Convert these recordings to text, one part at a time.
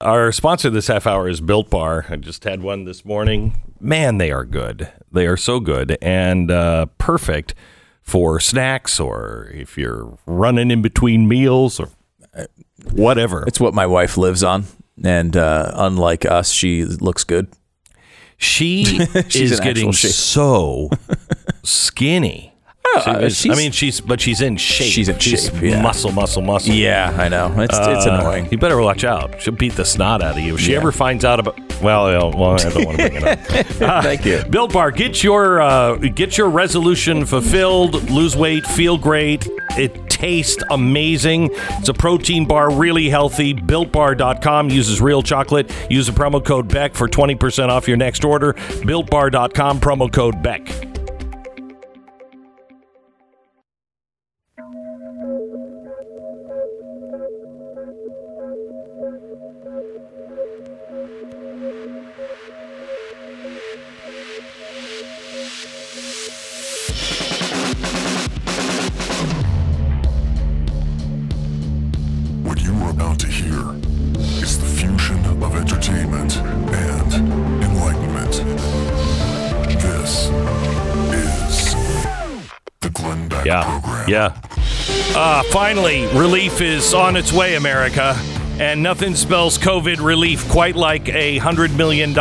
Our sponsor this half hour is Built Bar. I just had one this morning. Man, they are good. They are so good and uh, perfect for snacks or if you're running in between meals or whatever. It's what my wife lives on, and uh, unlike us, she looks good. She is getting shape. so skinny. She Uh, I mean, she's but she's in shape. She's in shape, yeah. Muscle, muscle, muscle. Yeah, I know. It's it's Uh, annoying. You better watch out. She'll beat the snot out of you. If she Yeah. ever finds out about, well, well, I don't want to bring it up. Thank you. Built Bar, get your uh, get your resolution fulfilled. Lose weight, feel great. It tastes amazing. It's a protein bar, really healthy. BuiltBar.com uses real chocolate. Use the promo code Beck for twenty percent off your next order. BuiltBar.com promo code Beck. And enlightenment. This is the Glenn Beck Yeah. Program. Yeah. Uh, finally, relief is on its way, America. And nothing spells COVID relief quite like a $100 million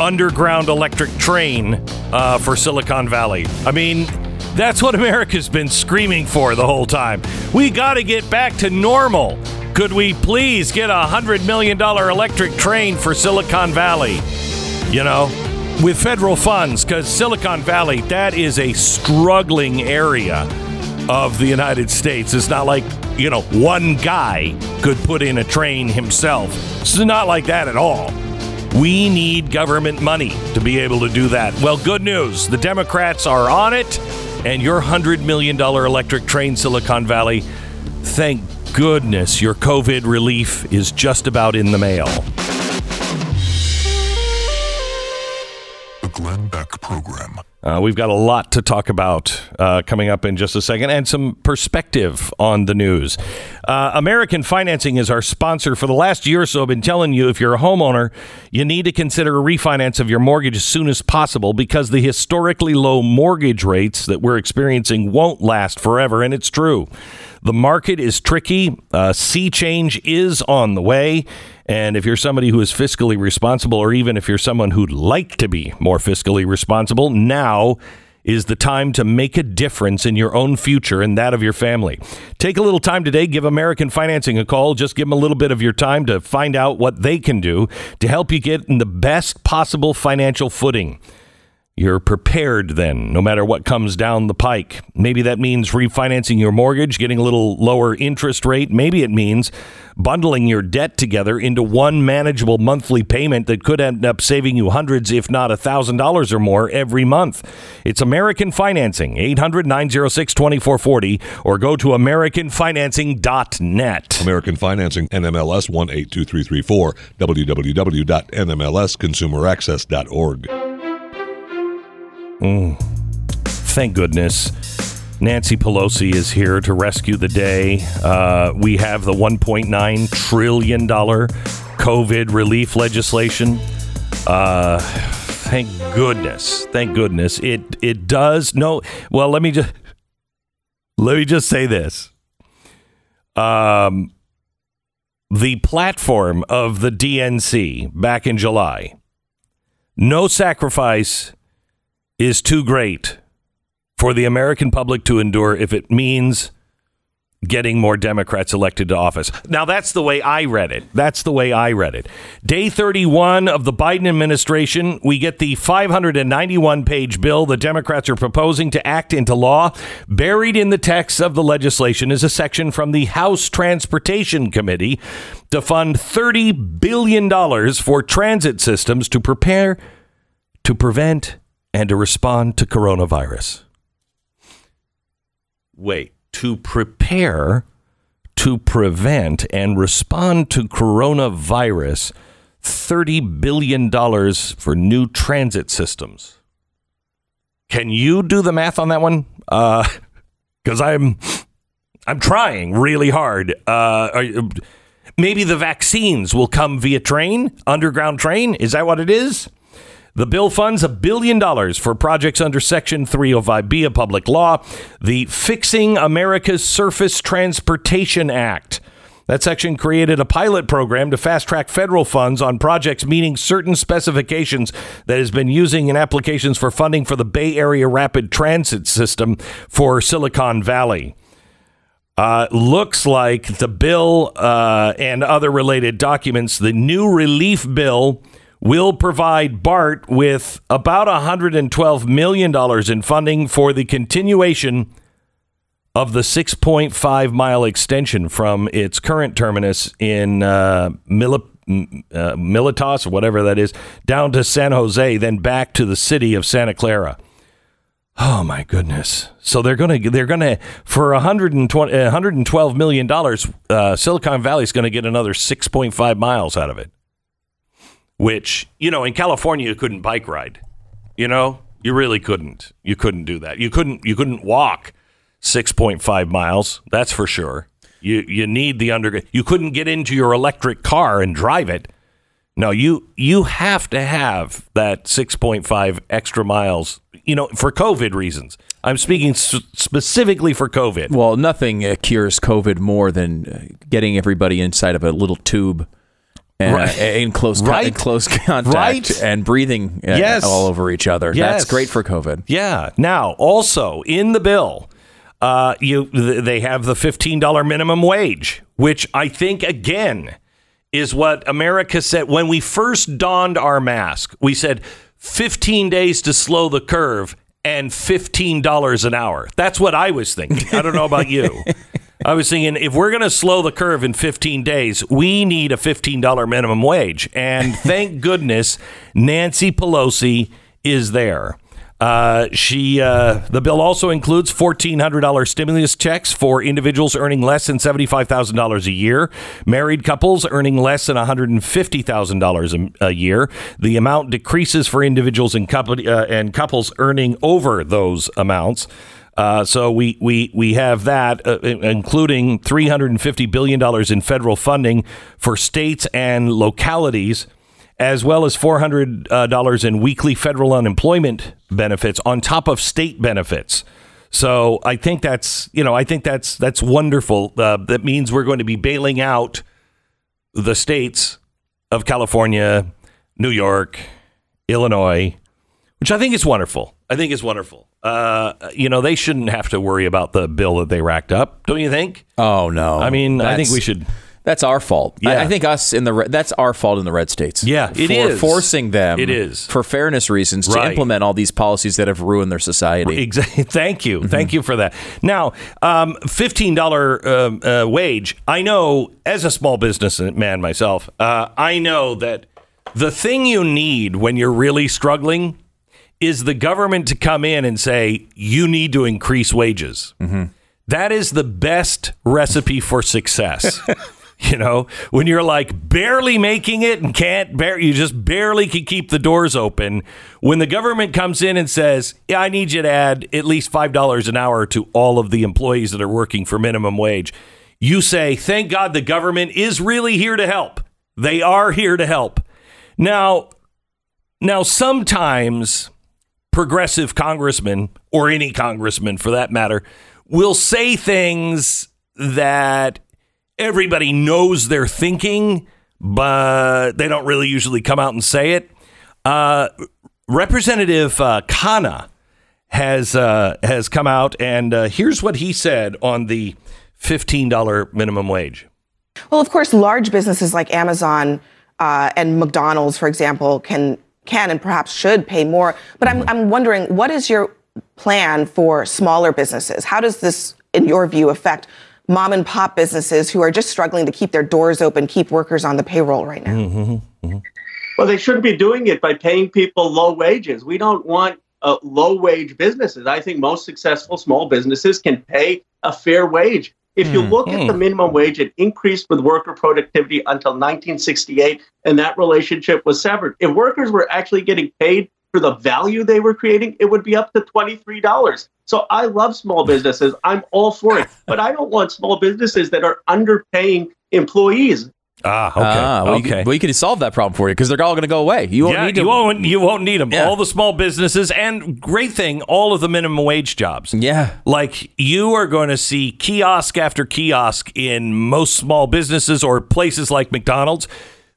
underground electric train uh, for Silicon Valley. I mean, that's what America's been screaming for the whole time. We got to get back to normal. Could we please get a $100 million electric train for Silicon Valley? you know, with federal funds, because Silicon Valley, that is a struggling area of the United States. It's not like, you know, one guy could put in a train himself. It's not like that at all. We need government money to be able to do that. Well, good news. The Democrats are on it, and your $100 million electric train, Silicon Valley, thank goodness your COVID relief is just about in the mail. The Glenn Beck Program. Uh, we've got a lot to talk about uh, coming up in just a second and some perspective on the news. Uh, American Financing is our sponsor. For the last year or so, I've been telling you if you're a homeowner, you need to consider a refinance of your mortgage as soon as possible because the historically low mortgage rates that we're experiencing won't last forever. And it's true. The market is tricky. Uh, sea change is on the way. And if you're somebody who is fiscally responsible, or even if you're someone who'd like to be more fiscally responsible, now is the time to make a difference in your own future and that of your family. Take a little time today, give American Financing a call. Just give them a little bit of your time to find out what they can do to help you get in the best possible financial footing. You're prepared then, no matter what comes down the pike. Maybe that means refinancing your mortgage, getting a little lower interest rate. Maybe it means bundling your debt together into one manageable monthly payment that could end up saving you hundreds, if not a thousand dollars or more every month. It's American Financing, 800 906 2440, or go to AmericanFinancing.net. American Financing, NMLS 182334, www.nmlsconsumeraccess.org. Thank goodness. Nancy Pelosi is here to rescue the day. Uh, we have the $1.9 trillion COVID relief legislation. Uh, thank goodness. Thank goodness. It it does no. Well, let me just let me just say this. Um, the platform of the DNC back in July. No sacrifice is too great for the American public to endure if it means getting more Democrats elected to office. Now, that's the way I read it. That's the way I read it. Day 31 of the Biden administration, we get the 591 page bill the Democrats are proposing to act into law. Buried in the text of the legislation is a section from the House Transportation Committee to fund $30 billion for transit systems to prepare, to prevent, and to respond to coronavirus. Wait, to prepare, to prevent, and respond to coronavirus, $30 billion for new transit systems. Can you do the math on that one? Because I'm, I'm trying really hard. Uh, Maybe the vaccines will come via train, underground train. Is that what it is? The bill funds a billion dollars for projects under Section 305B of public law, the Fixing America's Surface Transportation Act. That section created a pilot program to fast track federal funds on projects meeting certain specifications that has been using in applications for funding for the Bay Area Rapid Transit System for Silicon Valley. Uh, looks like the bill uh, and other related documents, the new relief bill will provide BART with about $112 million in funding for the continuation of the 6.5 mile extension from its current terminus in uh, Mil- uh, Militas, or whatever that is, down to San Jose, then back to the city of Santa Clara. Oh my goodness! So they're gonna they're gonna for 120 112 million dollars. Uh, Silicon Valley is going to get another 6.5 miles out of it. Which you know, in California, you couldn't bike ride. You know, you really couldn't. You couldn't do that. You couldn't. You couldn't walk 6.5 miles. That's for sure. You you need the under. You couldn't get into your electric car and drive it. No, you you have to have that 6.5 extra miles. You know, for COVID reasons. I'm speaking s- specifically for COVID. Well, nothing uh, cures COVID more than uh, getting everybody inside of a little tube and, Right. uh, in close con- Right. in close contact Right. and breathing uh, Yes. all over each other. Yes. That's great for COVID. Yeah. Now, also in the bill, uh, you th- they have the fifteen dollar minimum wage, which I think again is what America said when we first donned our mask. We said fifteen days to slow the curve and fifteen dollars an hour. That's what I was thinking. I don't know about you. I was thinking if we're going to slow the curve in 15 days, we need a $15 minimum wage. And thank goodness Nancy Pelosi is there. Uh, she uh, the bill also includes fourteen hundred dollars stimulus checks for individuals earning less than seventy five thousand dollars a year, married couples earning less than one hundred and fifty thousand dollars a year. The amount decreases for individuals and couple uh, and couples earning over those amounts. Uh, so we, we, we have that, uh, including $350 billion in federal funding for states and localities, as well as $400 in weekly federal unemployment benefits on top of state benefits. So I think that's, you know, I think that's, that's wonderful. Uh, that means we're going to be bailing out the states of California, New York, Illinois, which I think is wonderful. I think is wonderful. Uh, you know, they shouldn't have to worry about the bill that they racked up, don't you think? Oh no! I mean, I think we should. That's our fault. I, Yeah. I think us in the that's our fault in the red states. Yeah, it for is. forcing them. It is. for fairness reasons to implement all these policies that have ruined their society. Exactly. Thank you. Thank you for that. Now, um, fifteen dollar um, uh, wage. I know as a small business man myself. Uh, I know that the thing you need when you're really struggling is the government to come in and say you need to increase wages. Mm-hmm. That is the best recipe for success. you know, when you're like barely making it and can't bear, you just barely can keep the doors open. When the government comes in and says, "Yeah, I need you to add at least five dollars an hour to all of the employees that are working for minimum wage," you say, "Thank God the government is really here to help. They are here to help." Now, now sometimes progressive congressman or any congressman for that matter will say things that everybody knows they're thinking, but they don't really usually come out and say it. Uh, Representative uh, Khanna has uh, has come out, and uh, here's what he said on the fifteen dollar minimum wage. Well, of course, large businesses like Amazon uh, and McDonald's, for example, can can and perhaps should pay more. But I'm mm-hmm. I'm wondering, what is your plan for smaller businesses? How does this, in your view, affect mom and pop businesses who are just struggling to keep their doors open, keep workers on the payroll right now? Mm-hmm. Mm-hmm. Well, they shouldn't be doing it by paying people low wages. We don't want uh, low wage businesses. I think most successful small businesses can pay a fair wage. If you hmm, look at the hmm. minimum wage, it increased with worker productivity until 1968, and that relationship was severed. If workers were actually getting paid for the value they were creating, it would be up to $23. So I love small businesses. I'm all for it. But I don't want small businesses that are underpaying employees. Ah, okay. Ah, well, okay. You, well, you could solve that problem for you because they're all going to go away. You won't yeah, need to. you won't. You won't need them. Yeah. All the small businesses, and great thing, all of the minimum wage jobs. Yeah. like you are going to see kiosk after kiosk in most small businesses or places like McDonald's.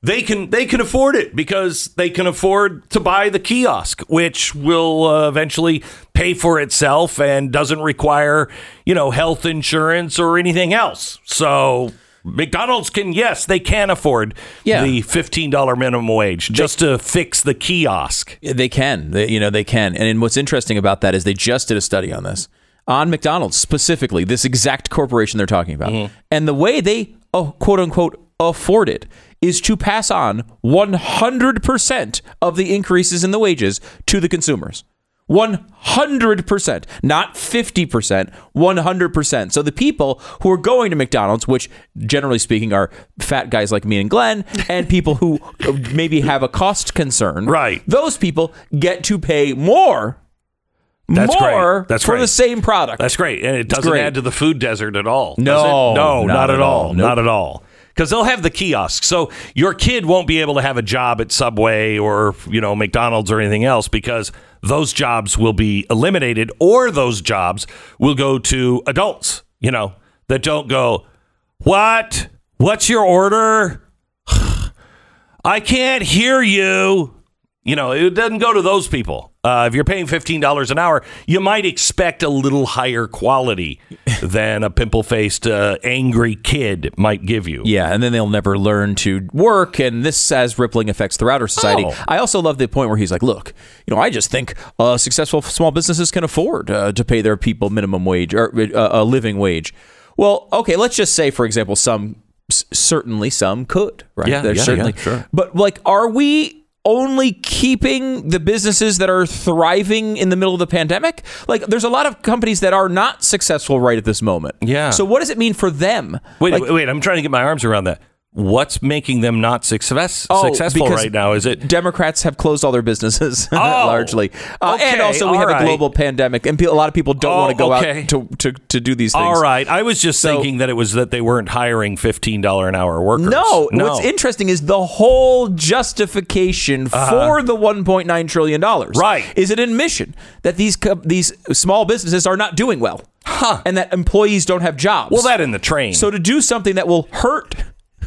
They can they can afford it because they can afford to buy the kiosk, which will uh, eventually pay for itself and doesn't require you know health insurance or anything else. So. McDonald's can, yes, they can afford Yeah. the $15 minimum wage just to fix the kiosk. They can. They, you know, they can. And what's interesting about that is they just did a study on this on McDonald's specifically, this exact corporation they're talking about, mm-hmm. and the way they oh, quote unquote afford it is to pass on 100% of the increases in the wages to the consumers. 100%, not 50%, 100%. So the people who are going to McDonald's, which generally speaking are fat guys like me and Glenn, and people who uh, maybe have a cost concern, Right. Those people get to pay more, That's great. more That's for great. the same product. That's great. And it doesn't great. add to the food desert at all. does No. No, not at all. Nope. Not at all. Because they'll have the kiosk. So your kid won't be able to have a job at Subway or, you know, McDonald's or anything else because those jobs will be eliminated or those jobs will go to adults, you know, that don't go, What? What's your order? I can't hear you. You know, it doesn't go to those people. Uh, if you're paying $15 an hour, you might expect a little higher quality than a pimple faced, uh, angry kid might give you. Yeah, and then they'll never learn to work, and this has rippling effects throughout our society. Oh. I also love the point where he's like, "Look, you know, I just think uh, successful small businesses can afford uh, to pay their people minimum wage or uh, a living wage." Well, okay, let's just say, for example, some s- certainly some could, right? Yeah, There's yeah, certainly, yeah, sure. But like, are we? Only keeping the businesses that are thriving in the middle of the pandemic? Like, there's a lot of companies that are not successful right at this moment. Yeah. So, what does it mean for them? Wait, Like, wait, wait, I'm trying to get my arms around that. What's making them not success, Oh, successful right now? Is it Democrats have closed all their businesses Oh, largely, uh, and also we have right. a global pandemic, and pe- a lot of people don't Oh, want to go okay. out to, to to do these things. all right? I was just So- thinking that it was that they weren't hiring $15 an hour workers. No, no. what's interesting is the whole justification for the 1.9 trillion dollars. Uh-huh. Right. is an admission that these co- these small businesses are not doing well, Huh. and that employees don't have jobs. well, that in the train. so to do something that will hurt,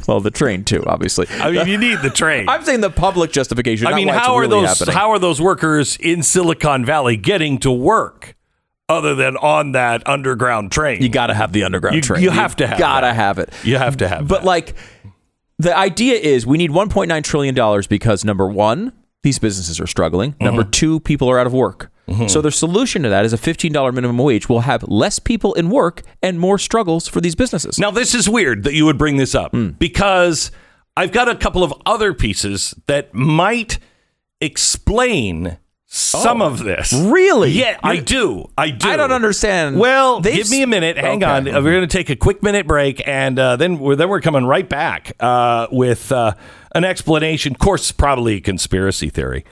well, the train too, obviously. I mean, you need the train. I'm saying the public justification. I mean, how are really those happening. how are those workers in Silicon Valley getting to work other than on that underground train? You got to have the underground You- train. you have to have Gotta that. have it. You have to have it. But that. like, the idea is we need 1.9 trillion dollars because number one, these businesses are struggling. Mm-hmm. Number two, people are out of work. So the solution to that is a $15 minimum wage We'll have less people in work and more struggles for these businesses. Now, this is weird that you would bring this up Hmm. because I've got a couple of other pieces that might explain some of this. Oh. Really? Yeah, I do. I do. I don't understand. Well, They've give me a minute. Hang Okay. on. We're going to take a quick minute break, and uh, then we're then we're coming right back uh, with uh, an explanation. Of course, probably a conspiracy theory.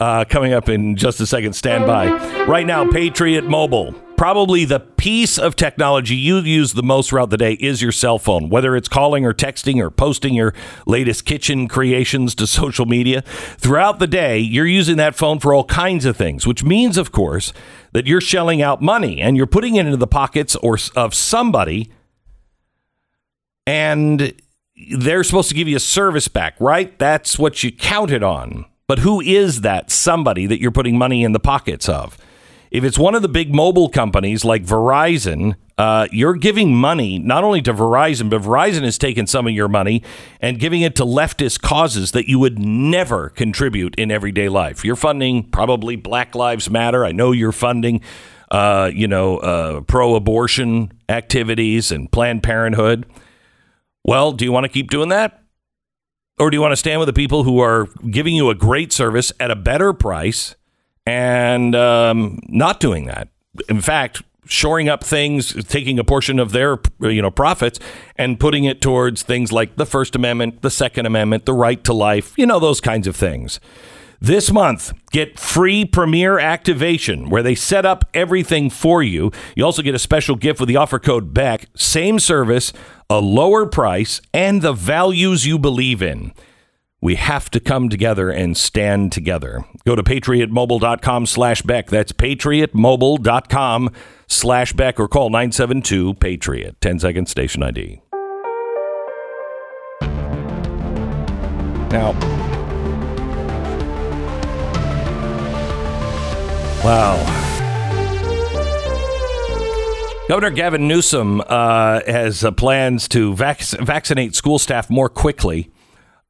Uh, coming up in just a second. Stand by. Right now, Patriot Mobile. Probably the piece of technology you use the most throughout the day is your cell phone, whether it's calling or texting or posting your latest kitchen creations to social media. Throughout the day, you're using that phone for all kinds of things, which means, of course, that you're shelling out money and you're putting it into the pockets or of somebody and they're supposed to give you a service back, right? That's what you counted on. But who is that somebody that you're putting money in the pockets of? If it's one of the big mobile companies like Verizon, uh, you're giving money not only to Verizon, but Verizon is taking some of your money and giving it to leftist causes that you would never contribute in everyday life. You're funding probably Black Lives Matter. I know you're funding, uh, you know, uh, pro-abortion activities and Planned Parenthood. Well, do you want to keep doing that? Or do you want to stand with the people who are giving you a great service at a better price and um, not doing that? In fact, shoring up things, taking a portion of their you know profits and putting it towards things like the First Amendment, the Second Amendment, the right to life, you know those kinds of things. This month, get free Premier activation where they set up everything for you. You also get a special gift with the offer code BECK. Same service, a lower price, and the values you believe in. We have to come together and stand together. Go to patriotmobile.com slash Beck. That's patriotmobile.com slash Beck or call 972 Patriot. 10 second station ID. Now, wow. Governor Gavin Newsom uh, has uh, plans to vac- vaccinate school staff more quickly.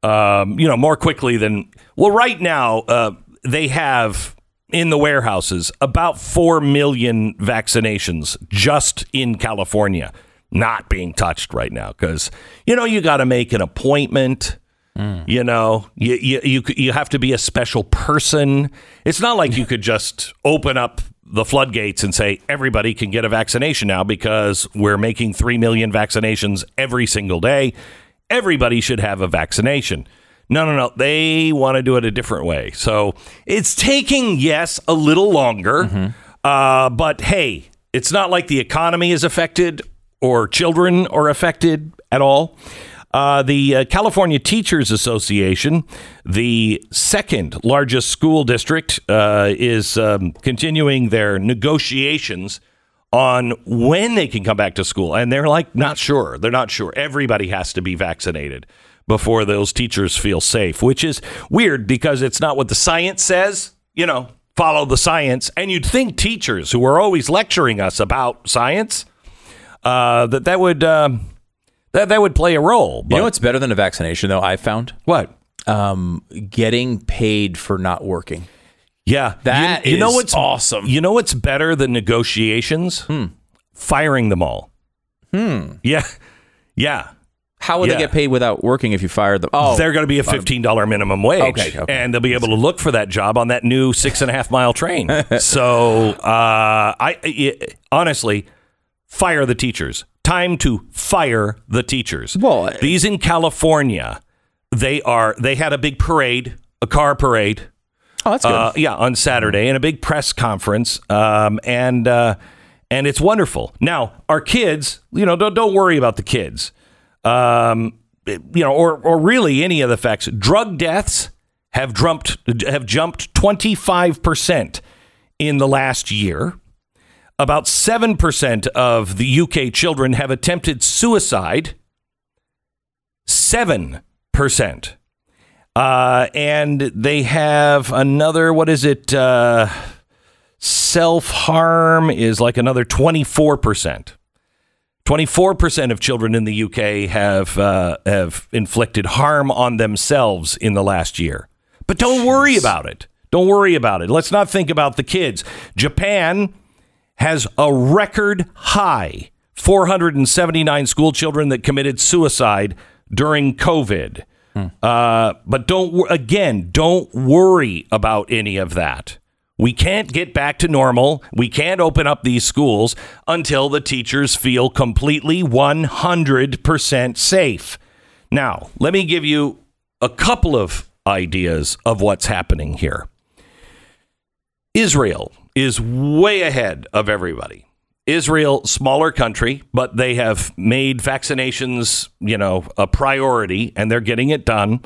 Um, you know, more quickly than well. Right now, uh, they have in the warehouses about four million vaccinations just in California, not being touched right now because you know you got to make an appointment. You know, you, you you you have to be a special person. It's not like you could just open up the floodgates and say everybody can get a vaccination now because we're making 3 million vaccinations every single day. Everybody should have a vaccination. No, no, no. They want to do it a different way. So it's taking, yes, a little longer. Uh, but hey, it's not like the economy is affected or children are affected at all. Uh, the uh, California Teachers Association, the second largest school district, uh, is um, continuing their negotiations on when they can come back to school. And they're like, not sure. They're not sure. Everybody has to be vaccinated before those teachers feel safe, which is weird because it's not what the science says. You know, follow the science. And you'd think teachers who are always lecturing us about science, uh, that that would. Um, that, that would play a role. You know what's better than a vaccination, though, I found? what? Um, getting paid for not working. Yeah, That you, you know what's awesome. You know what's better than negotiations? Firing them all. Hmm. Yeah, yeah. How would Yeah. they get paid without working if you fired them? Oh, They're going to be a fifteen dollar minimum wage, Okay, okay. and they'll be able to look for that job on that new six and a half mile train. so, uh, I, I honestly fire the teachers. Time to fire the teachers. Well, these in California, they are. They had a big parade, a car parade. oh, that's good. Uh, yeah, on Saturday, and a big press conference, um, and uh, and it's wonderful. Now, our kids, you know, don't don't worry about the kids, um, you know, or or really any of the facts. Drug deaths have jumped have jumped twenty five percent in the last year. About seven percent of the UK children have attempted suicide. Seven percent. Uh, and they have another, what is it? Uh, Self harm is like another 24%. 24% of children in the UK have, uh, have inflicted harm on themselves in the last year. But don't worry about it. Don't worry about it. Let's not think about the kids. Japan has a record high 479 school children that committed suicide during COVID. Uh, but don't again, don't worry about any of that. We can't get back to normal. We can't open up these schools until the teachers feel completely 100% safe. Now, let me give you a couple of ideas of what's happening here. Israel is way ahead of everybody. Israel, smaller country, but they have made vaccinations, you know, a priority and they're getting it done.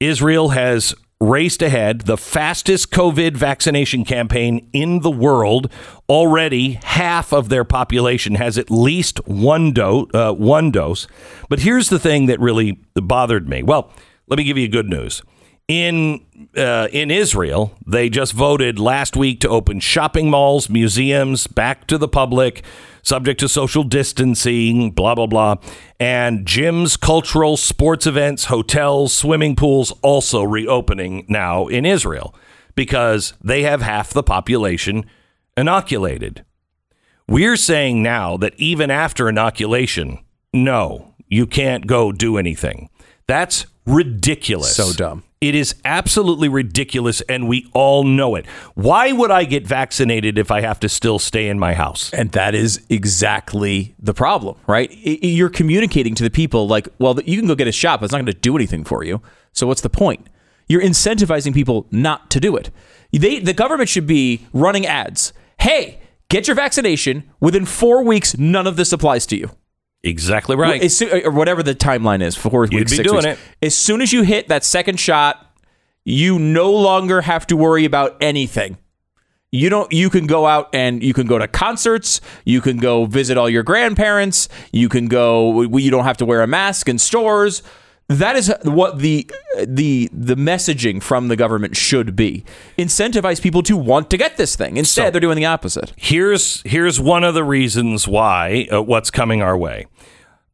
Israel has raced ahead, the fastest COVID vaccination campaign in the world. Already, half of their population has at least one dose. Uh, one dose. But here's the thing that really bothered me. Well, let me give you good news. In uh, in Israel, they just voted last week to open shopping malls, museums back to the public, subject to social distancing, blah blah blah, and gyms, cultural, sports events, hotels, swimming pools also reopening now in Israel because they have half the population inoculated. We're saying now that even after inoculation, no, you can't go do anything. That's ridiculous. So dumb. It is absolutely ridiculous, and we all know it. Why would I get vaccinated if I have to still stay in my house? And that is exactly the problem, right? You're communicating to the people like, well, you can go get a shot, but it's not going to do anything for you. So what's the point? You're incentivizing people not to do it. They, the government should be running ads. Hey, get your vaccination. Within four weeks, none of this applies to you. Exactly right. As soo- or whatever the timeline is, four You'd weeks, be six doing weeks. it. As soon as you hit that second shot, you no longer have to worry about anything. You don't. You can go out and you can go to concerts. You can go visit all your grandparents. You can go. You don't have to wear a mask in stores. That is what the the the messaging from the government should be. Incentivize people to want to get this thing. Instead, So- they're doing the opposite. here's here's one of the reasons why uh, what's coming our way.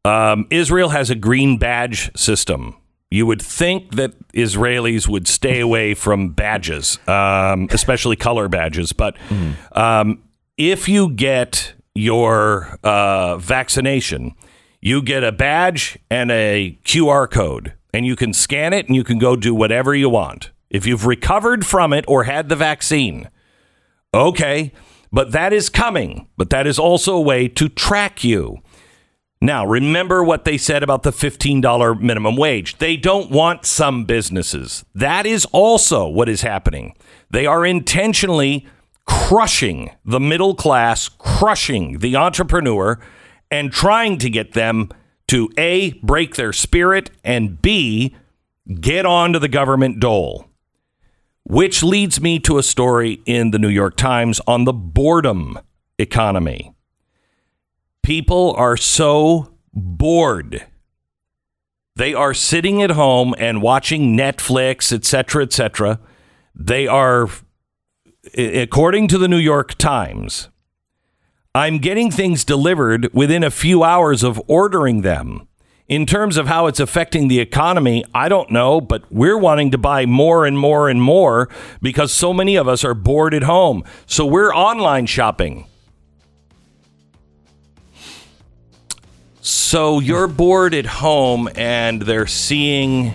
Um, Israel has a green badge system. You would think that Israelis would stay away from badges, um, especially color badges. But um, if you get your uh, vaccination, you get a badge and a QR code, and you can scan it and you can go do whatever you want. If you've recovered from it or had the vaccine, Okay, but that is coming. But that is also a way to track you. Now, remember what they said about the $15 minimum wage. They don't want some businesses. That is also what is happening. They are intentionally crushing the middle class, crushing the entrepreneur, and trying to get them to A, break their spirit, and B, get onto the government dole. Which leads me to a story in the New York Times on the boredom economy. People are so bored. They are sitting at home and watching Netflix, etc., etc. They are, according to the New York Times, I'm getting things delivered within a few hours of ordering them. In terms of how it's affecting the economy, I don't know, but we're wanting to buy more and more and more because so many of us are bored at home. So we're online shopping. So you're bored at home and they're seeing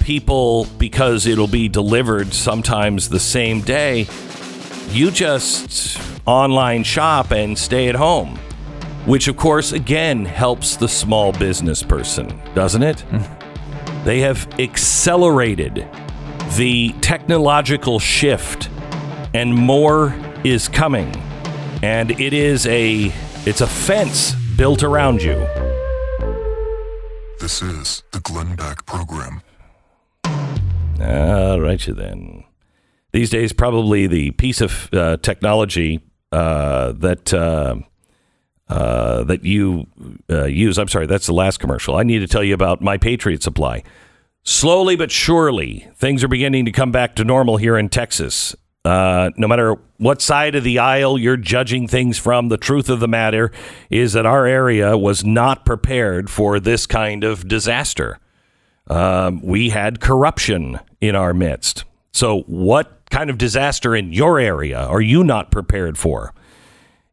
people because it'll be delivered sometimes the same day. You just online shop and stay at home, which of course again helps the small business person, doesn't it? They have accelerated the technological shift and more is coming. And it is a it's a fence built around you. This is the Glenn Beck Program. All right, you then. These days, probably the piece of uh, technology uh, that uh, uh, that you uh, use. I'm sorry, that's the last commercial. I need to tell you about my Patriot Supply. Slowly but surely, things are beginning to come back to normal here in Texas. Uh, no matter what side of the aisle you're judging things from, the truth of the matter is that our area was not prepared for this kind of disaster um, we had corruption in our midst. So, what kind of disaster in your area are you not prepared for?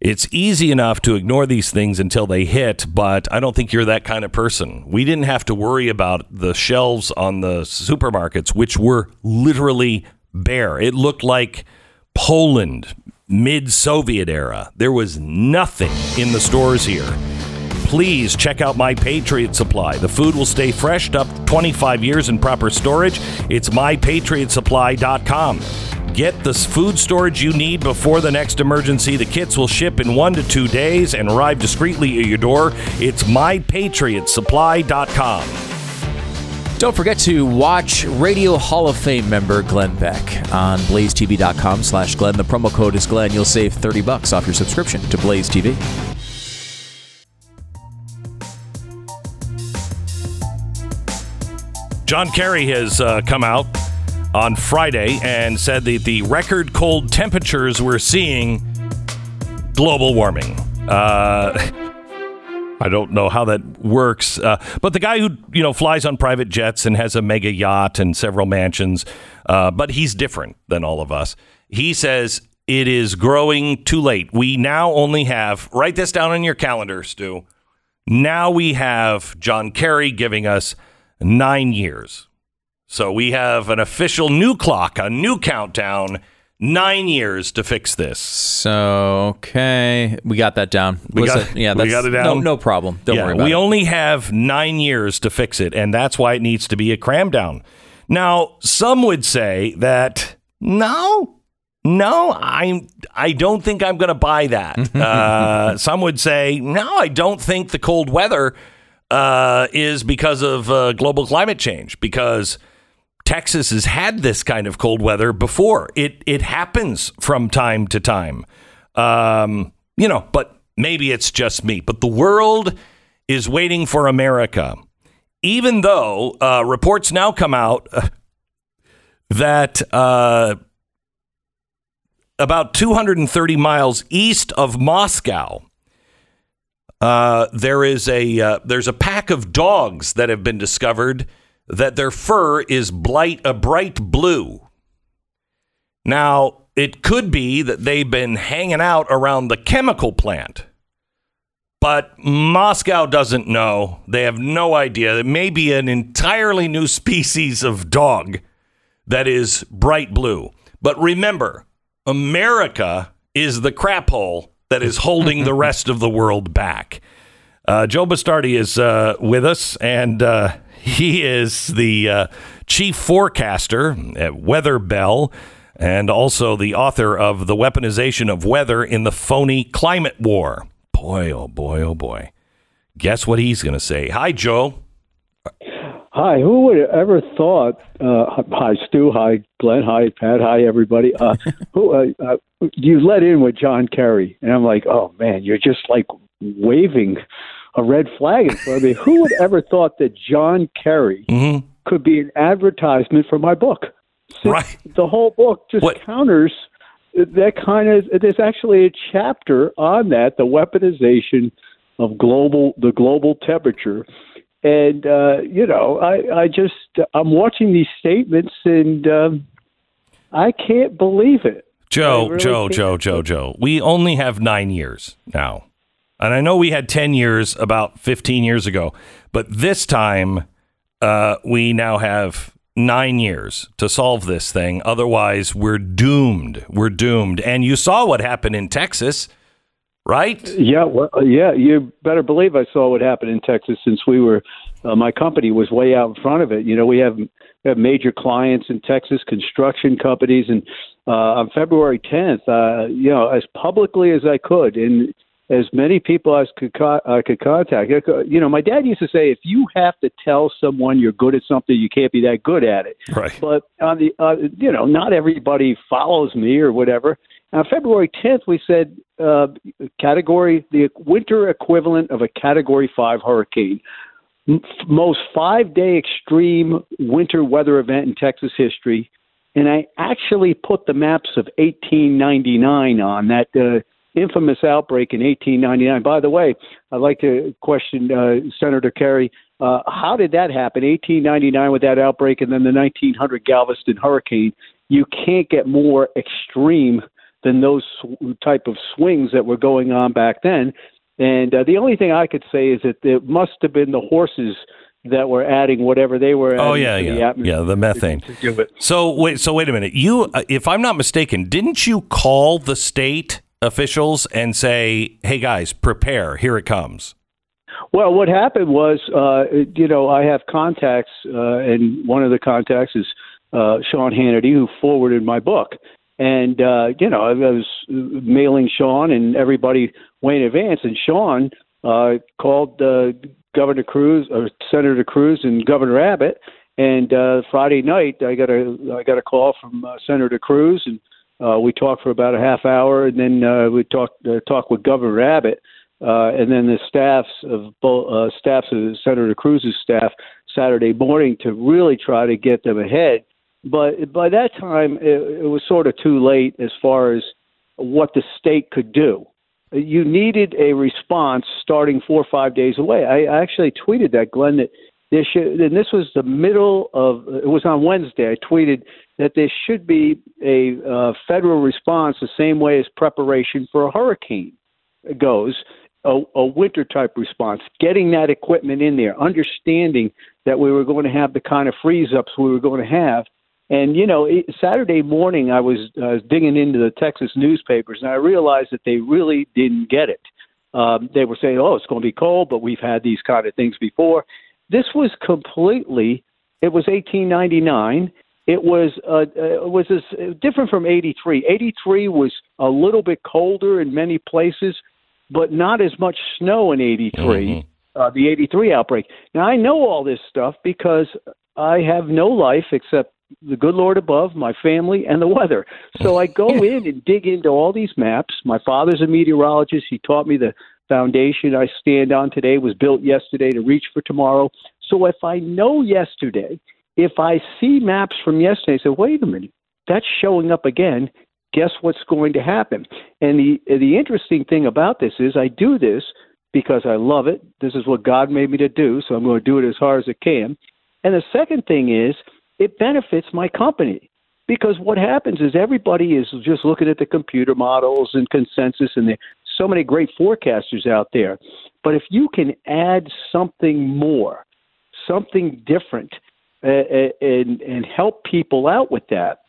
It's easy enough to ignore these things until they hit, but I don't think you're that kind of person. We didn't have to worry about the shelves on the supermarkets, which were literally bare. It looked like Poland mid Soviet era. There was nothing in the stores here please check out my Patriot Supply. The food will stay fresh up to 25 years in proper storage. It's mypatriotsupply.com. Get the food storage you need before the next emergency. The kits will ship in one to two days and arrive discreetly at your door. It's mypatriotsupply.com. Don't forget to watch Radio Hall of Fame member Glenn Beck on blazetv.com slash Glenn. The promo code is Glenn. You'll save 30 bucks off your subscription to Blaze TV. John Kerry has uh, come out on Friday and said that the record cold temperatures we're seeing global warming. Uh, I don't know how that works, uh, but the guy who you know flies on private jets and has a mega yacht and several mansions, uh, but he's different than all of us. He says it is growing too late. We now only have write this down on your calendar, Stu. Now we have John Kerry giving us nine years. So we have an official new clock, a new countdown, nine years to fix this. So, okay. We got that down. We got- yeah, we got it No, down? no problem. Don't yeah, worry about we it. We only have nine years to fix it, and that's why it needs to be a cram down. Now, some would say that no, no, I I don't think I'm going to buy that. uh, some would say no, I don't think the cold weather uh, is because of uh, global climate change because Texas has had this kind of cold weather before. It it happens from time to time. Um, you know, but maybe it's just me. But the world is waiting for America. Even though uh, reports now come out uh, that uh, about 230 miles east of Moscow, uh, there is a uh, there's a pack of dogs that have been discovered that their fur is blight a bright blue. Now, it could be that they've been hanging out around the chemical plant. But Moscow doesn't know. They have no idea. It may be an entirely new species of dog that is bright blue. But remember, America is the crap hole that is holding the rest of the world back. Uh, Joe Bastardi is uh, with us, and uh, he is the uh, chief forecaster at Weather Bell and also the author of The Weaponization of Weather in the Phony Climate War. Boy, oh boy, oh boy. Guess what he's going to say. Hi, Joe. Hi, who would have ever thought? Uh, hi, Stu. Hi, Glenn. Hi, Pat. Hi, everybody. Uh, who uh, uh, you let in with John Kerry, and I'm like, oh man, you're just like waving a red flag in front of me. who would ever thought that John Kerry Mm-hmm. could be an advertisement for my book? Since Right. The whole book just What- counters that kind of. There's actually a chapter on that, the weaponization of global the global temperature and uh, you know, I, I just I'm watching these statements and um, I can't believe it. Joe, really Joe. Joe, Joe, Joe. We only have nine years now. And I know we had 10 years about 15 years ago, but this time uh, we now have nine years to solve this thing. Otherwise, we're doomed. We're doomed. And you saw what happened in Texas, right? Yeah, well, uh, yeah, you better believe I saw what happened in Texas since we were uh, my company was way out in front of it. You know, we have we have major clients in Texas, construction companies, and uh, on February 10th, uh, you know, as publicly as I could, and as many people as could co- I could contact. You know, my dad used to say, if you have to tell someone you're good at something, you can't be that good at it. Right. But on the, uh, you know, not everybody follows me or whatever. On February 10th, we said uh, category, the winter equivalent of a Category Five hurricane, most five-day extreme winter weather event in Texas history. And I actually put the maps of 1899 on that uh, infamous outbreak in 1899. By the way, I'd like to question uh, Senator Kerry. Uh, how did that happen? 1899 with that outbreak, and then the 1900 Galveston hurricane. You can't get more extreme than those sw- type of swings that were going on back then. And uh, the only thing I could say is that it must have been the horses that were adding whatever they were. Oh, adding yeah, to the yeah. atmosphere Yeah, the methane. to do it. So wait, so wait a minute. You, uh, if I'm not mistaken, didn't you call the state officials and say, "Hey guys, prepare. Here it comes." Well, what happened was, uh, you know, I have contacts, uh, and one of the contacts is uh, Sean Hannity, who forwarded my book. And, uh, you know, I was mailing Sean and everybody way in advance. And Sean uh, called uh, Governor Cruz, or Senator Cruz, and Governor Abbott. And uh, Friday night, I got a I got a call from uh, Senator Cruz, and uh, we talked for about a half hour, and then uh, we talked uh, talked with Governor Abbott, uh, and then the staffs of both uh, staffs of Senator Cruz's staff Saturday morning to really try to get them ahead. But by that time, it, it was sort of too late as far as what the state could do. You needed a response starting four or five days away. I I actually tweeted that, Glenn, that there should, and this was the middle of, it was on Wednesday. I tweeted that there should be a uh, federal response the same way as preparation for a hurricane goes a, a winter type response, getting that equipment in there, understanding that we were going to have the kind of freeze ups we were going to have. And, you know, it, Saturday morning, I was uh, digging into the Texas newspapers and I realized that they really didn't get it. Um, they were saying, oh, it's going to be cold, but we've had these kind of things before. This was completely It was 1899. It was uh, uh, was this, uh, different from 83. 83 was a little bit colder in many places, but not as much snow in 83. Uh, the 83 outbreak. Now I know all this stuff because I have no life except the good Lord above, my family, and the weather. So I go in and dig into all these maps. My father's a meteorologist. He taught me the foundation I stand on today was built yesterday to reach for tomorrow. So if I know yesterday, if I see maps from yesterday, I say, wait a minute, that's showing up again. Guess what's going to happen? And the the interesting thing about this is I do this because I love it. This is what God made me to do, so I'm going to do it as hard as I can. And the second thing is it benefits my company because what happens is everybody is just looking at the computer models and consensus and there's so many great forecasters out there but if you can add something more something different uh, uh and and help people out with that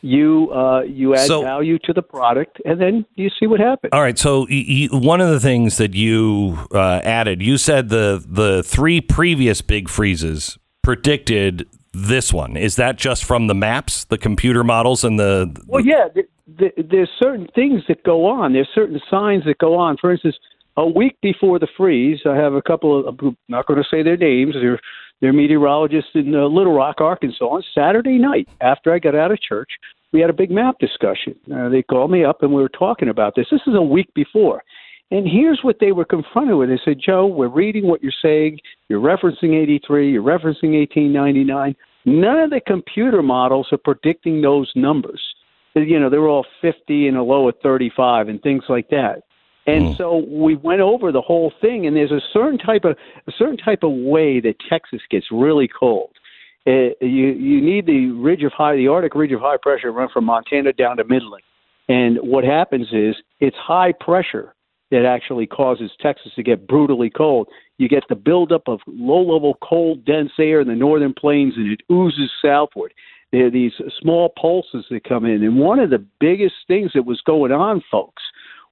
you uh, you add So- value to the product and then you see what happens All right. So one of the things that you uh, added, you said the the three previous big freezes predicted this one. Is that just from the maps, the computer models, and the? Well, yeah, th- th- there's certain things that go on. There's certain signs that go on. For instance, a week before the freeze, I have a couple of I'm not going to say their names. They're they're meteorologists in uh, Little Rock, Arkansas. On Saturday night, after I got out of church, we had a big map discussion. Uh, they called me up and we were talking about this. This is a week before. And here's what they were confronted with. They said, Joe, we're reading what you're saying. You're referencing 83. You're referencing 1899. None of the computer models are predicting those numbers. You know, they were all 50 and a low of 35 and things like that. And so we went over the whole thing, and there's a certain type of a certain type of way that Texas gets really cold. Uh, you you need the ridge of high, the Arctic ridge of high pressure run from Montana down to Midland. And what happens is it's high pressure that actually causes Texas to get brutally cold. You get the buildup of low level cold, dense air in the northern plains, and it oozes southward. There are these small pulses that come in. And one of the biggest things that was going on, folks,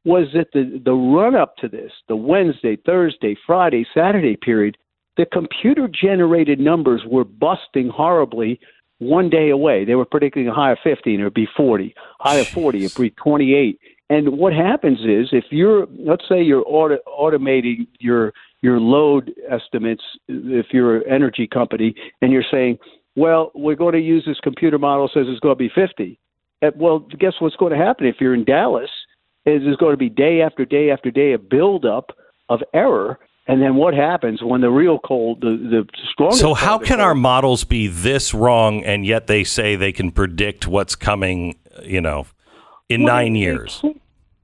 was that the, the run up to this, the Wednesday, Thursday, Friday, Saturday period, the computer generated numbers were busting horribly one day away. They were predicting a high of 50 and it would be 40, high of 40, it would be 28. And what happens is if you're, let's say you're auto, automating your, your load estimates, if you're an energy company, and you're saying, well, we're going to use this computer model says it's going to be 50. Uh, Well, guess what's going to happen if you're in Dallas? Is there's going to be day after day after day of buildup of error, and then what happens when the real cold, the the strongest? So how can cold- our models be this wrong, and yet they say they can predict what's coming? You know, in Well, nine years.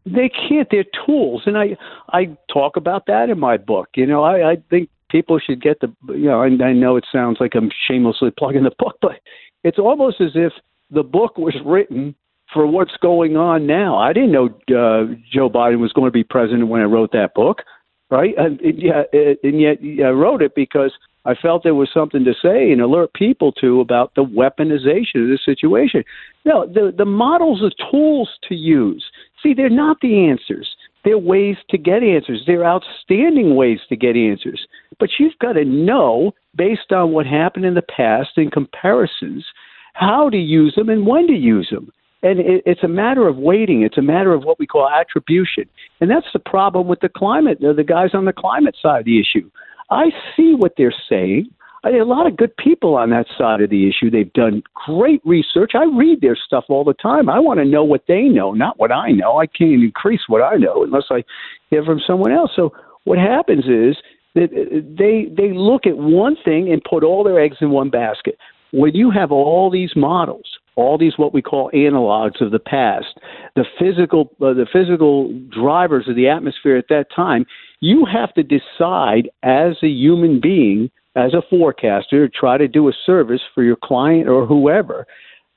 They can't. They're tools, and I I talk about that in my book. You know, I, I think people should get the. You know, and I know it sounds like I'm shamelessly plugging the book, but it's almost as if the book was written for what's going on now. I didn't know uh, Joe Biden was going to be president when I wrote that book, right? And, and yeah, and yet I wrote it because I felt there was something to say and alert people to about the weaponization of the situation. No, the the models are tools to use. See, they're not the answers. They're ways to get answers. They're outstanding ways to get answers. But you've got to know, based on what happened in the past and comparisons, how to use them and when to use them. And it, it's a matter of waiting. It's a matter of what we call attribution. And that's the problem with the climate, uh, the guys on the climate side of the issue. I see what they're saying. I mean, a lot of good people on that side of the issue. They've done great research. I read their stuff all the time. I want to know what they know, not what I know. I can't increase what I know unless I hear from someone else. So what happens is that uh, they they look at one thing and put all their eggs in one basket. When you have all these models, all these what we call analogs of the past, the physical uh, the physical drivers of the atmosphere at that time, you have to decide as a human being, as a forecaster, try to do a service for your client or whoever,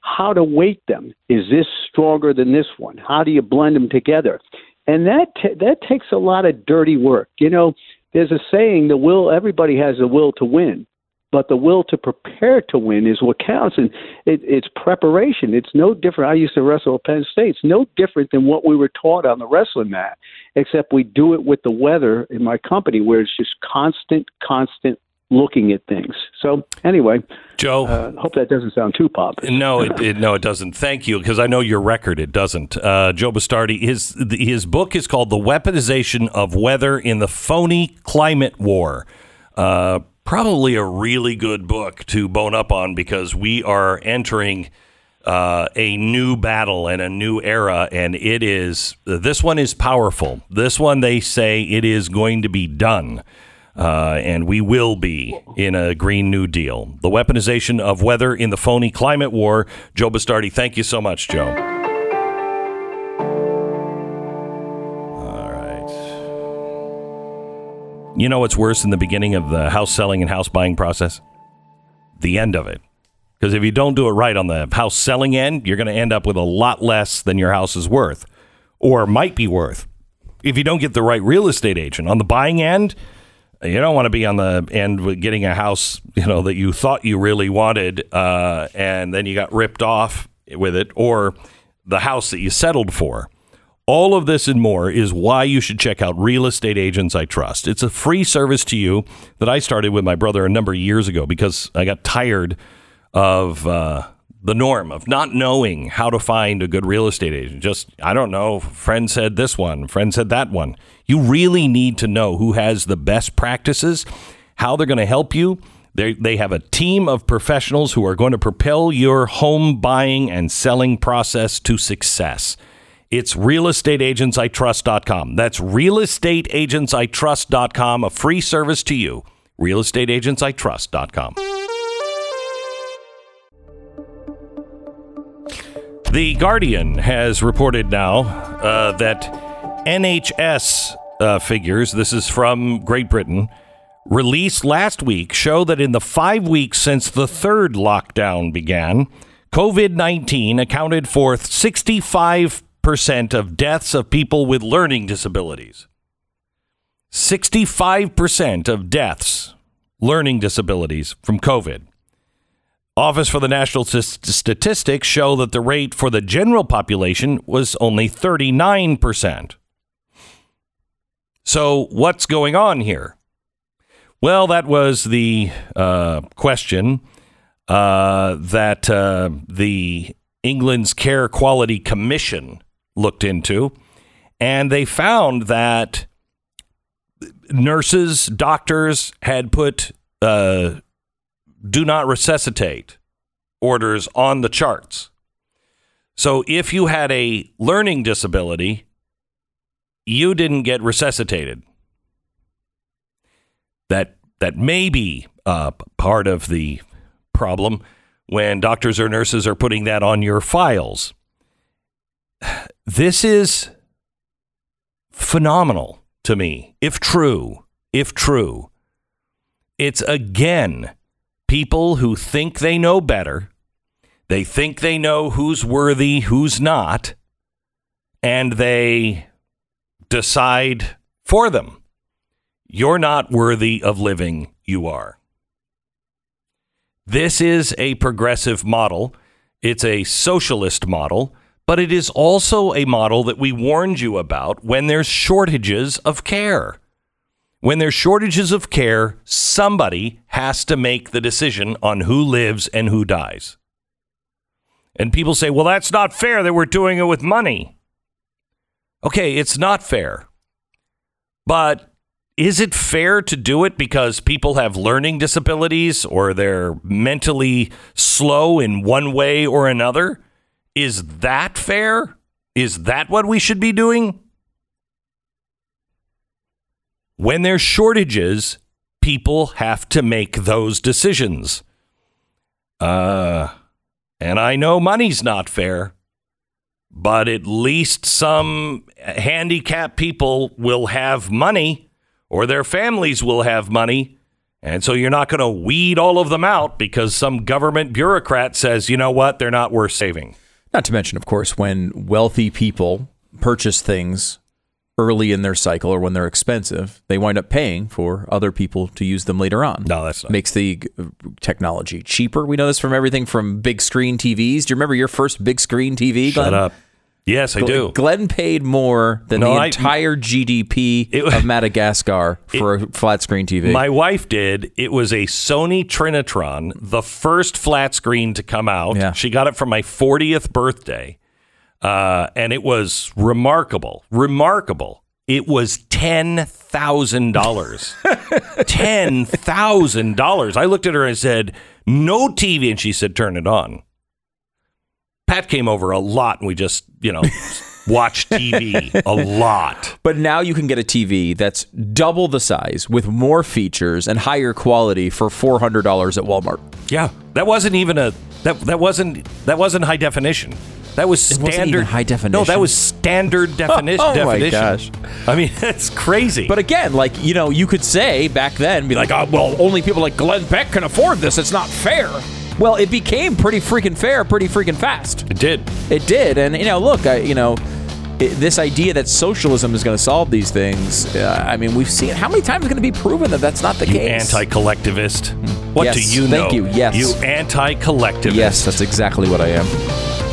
how to weight them. Is this stronger than this one? How do you blend them together? And that ta that takes a lot of dirty work. You know, there's a saying: the will. Everybody has the will to win, but the will to prepare to win is what counts. And it, it's preparation. It's no different. I used to wrestle at Penn State. It's no different than what we were taught on the wrestling mat, except we do it with the weather in my company, where it's just constant, constant looking at things. So anyway, Joe. uh, hope that doesn't sound too pop. No, it, it no, it doesn't. Thank you, because I know your record. It doesn't. Uh, Joe Bastardi, his his book is called "The Weaponization of Weather in the Phony Climate War." Uh, probably a really good book to bone up on because we are entering uh, a new battle and a new era, and it is this one is powerful. This one they say it is going to be done. Uh, and we will be in a Green New Deal. The weaponization of weather in the phony climate war. Joe Bastardi, thank you so much, Joe. You know what's worse than the beginning of the house selling and house buying process? The end of it. Because if you don't do it right on the house selling end, you're going to end up with a lot less than your house is worth or might be worth. If you don't get the right real estate agent on the buying end, you don't want to be on the end with getting a house, you know, that you thought you really wanted, uh, and then you got ripped off with it, or the house that you settled for. All of this and more is why you should check out Real Estate Agents I Trust. It's a free service to you that I started with my brother a number of years ago because I got tired of uh, the norm of not knowing how to find a good real estate agent. Just, I don't know, friend said this one, friend said that one. You really need to know who has the best practices, how they're going to help you. They, they have a team of professionals who are going to propel your home buying and selling process to success. It's realestateagentsitrust.com. That's realestateagentsitrust.com, a free service to you. realestateagentsitrust.com. The Guardian has reported now uh, that NHS uh, figures, this is from Great Britain, released last week show that in the five weeks since the third lockdown began, COVID 19 accounted for 65% of deaths of people with learning disabilities. 65% of deaths, learning disabilities from COVID. Office for the National Statistics show that the rate for the general population was only 39%. So, what's going on here? Well, that was the uh, question uh, that uh, the England's Care Quality Commission looked into, and they found that nurses, doctors had put uh, do not resuscitate orders on the charts. So if you had a learning disability, you didn't get resuscitated. That that may be uh, part of the problem when doctors or nurses are putting that on your files. This is phenomenal to me, if true. If true, it's again people who think they know better. They think they know who's worthy, who's not, and they decide for them. You're not worthy of living, you are. This is a progressive model. It's a socialist model, but it is also a model that we warned you about when there's shortages of care. When there's shortages of care, somebody has to make the decision on who lives and who dies. And people say, well, that's not fair that we're doing it with money. Okay, it's not fair. But is it fair to do it because people have learning disabilities or they're mentally slow in one way or another? Is that fair? Is that what we should be doing? When there's shortages, people have to make those decisions. Uh, and I know money's not fair, but at least some handicapped people will have money or their families will have money. And so you're not going to weed all of them out because some government bureaucrat says, you know what, they're not worth saving. Not to mention, of course, when wealthy people purchase things early in their cycle or when they're expensive, they wind up paying for other people to use them later on. No, that's not. Makes the uh, technology cheaper. We know this from everything from big screen TVs. Do you remember your first big screen TV? Shut up. Yes, I do. Glenn paid more than No, the I- entire GDP It- of Madagascar for a flat screen TV. My wife did. It was a Sony Trinitron, the first flat screen to come out. Yeah. She got it for my 40th birthday. Uh, and it was remarkable. Remarkable. It was $10,000. $10,000. I looked at her and I said, No TV. And she said, Turn it on. Pat came over a lot and we just, you know, watched TV a lot. But now you can get a TV that's double the size with more features and higher quality for four hundred dollars at Walmart. Yeah, that wasn't even a that that wasn't that wasn't high definition. That was standard high No, that was standard definition. Oh my definition. gosh. I mean, that's crazy. But again, like you know, you could say back then, be like, oh, well, only people like Glenn Beck can afford this. It's not fair. Well, it became pretty freaking fair, pretty freaking fast. it did. It did, and you know, look, I, you know, it, this idea that socialism is going to solve these things. Uh, I mean, we've seen how many times is going to be proven that that's not the You case. anti-collectivist. What Yes, do you know? thank you, yes. You anti-collectivist. Yes, that's exactly what I am.